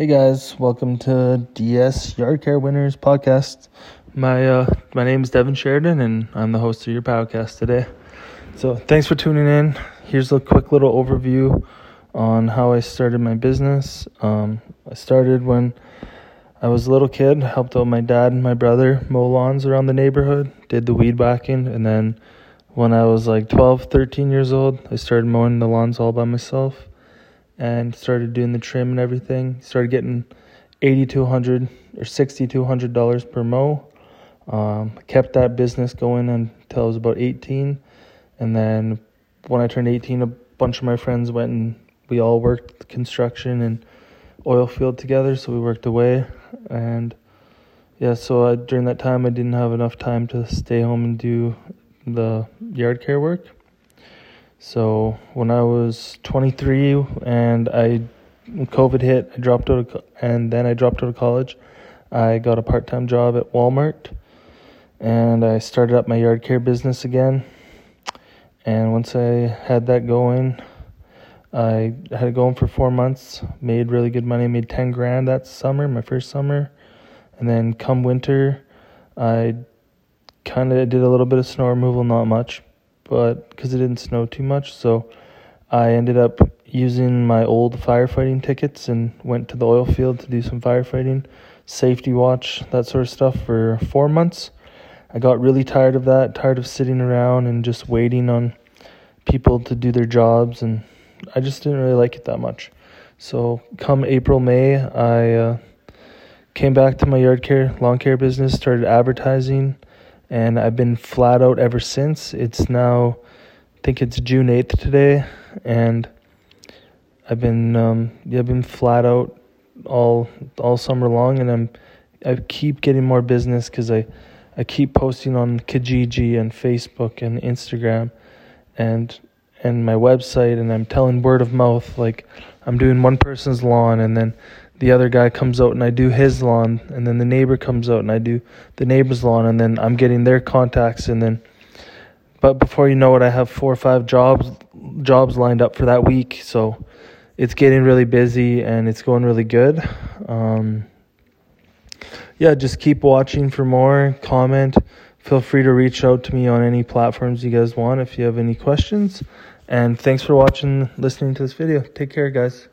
Hey guys, welcome to DS Yard Care Winners podcast. My uh my name is Devin Sheridan and I'm the host of your podcast today. So, thanks for tuning in. Here's a quick little overview on how I started my business. Um I started when I was a little kid, helped out my dad and my brother mow lawns around the neighborhood, did the weed whacking, and then when I was like 12, 13 years old, I started mowing the lawns all by myself and started doing the trim and everything. Started getting eighty to or sixty two hundred dollars per mow. Um, kept that business going until I was about eighteen, and then when I turned eighteen, a bunch of my friends went and we all worked construction and oil field together. So we worked away, and yeah. So I, during that time, I didn't have enough time to stay home and do the yard care work. So when I was 23 and I COVID hit, I dropped out of, and then I dropped out of college. I got a part-time job at Walmart and I started up my yard care business again. And once I had that going, I had it going for 4 months, made really good money, made 10 grand that summer, my first summer. And then come winter, I kind of did a little bit of snow removal, not much, but because it didn't snow too much, so I ended up using my old firefighting tickets and went to the oil field to do some firefighting, safety watch, that sort of stuff for four months. I got really tired of that, tired of sitting around and just waiting on people to do their jobs, and I just didn't really like it that much. So, come April, May, I uh, came back to my yard care, lawn care business, started advertising and I've been flat out ever since. It's now, I think it's June 8th today, and I've been, um, yeah, I've been flat out all all summer long, and I'm, I keep getting more business because I, I keep posting on Kijiji and Facebook and Instagram, and and my website, and I'm telling word of mouth like I'm doing one person's lawn, and then the other guy comes out and I do his lawn, and then the neighbor comes out and I do the neighbor's lawn, and then I'm getting their contacts, and then, but before you know it, I have four or five jobs jobs lined up for that week, so it's getting really busy and it's going really good. Um, yeah, just keep watching for more. Comment. Feel free to reach out to me on any platforms you guys want if you have any questions. And thanks for watching, listening to this video. Take care, guys.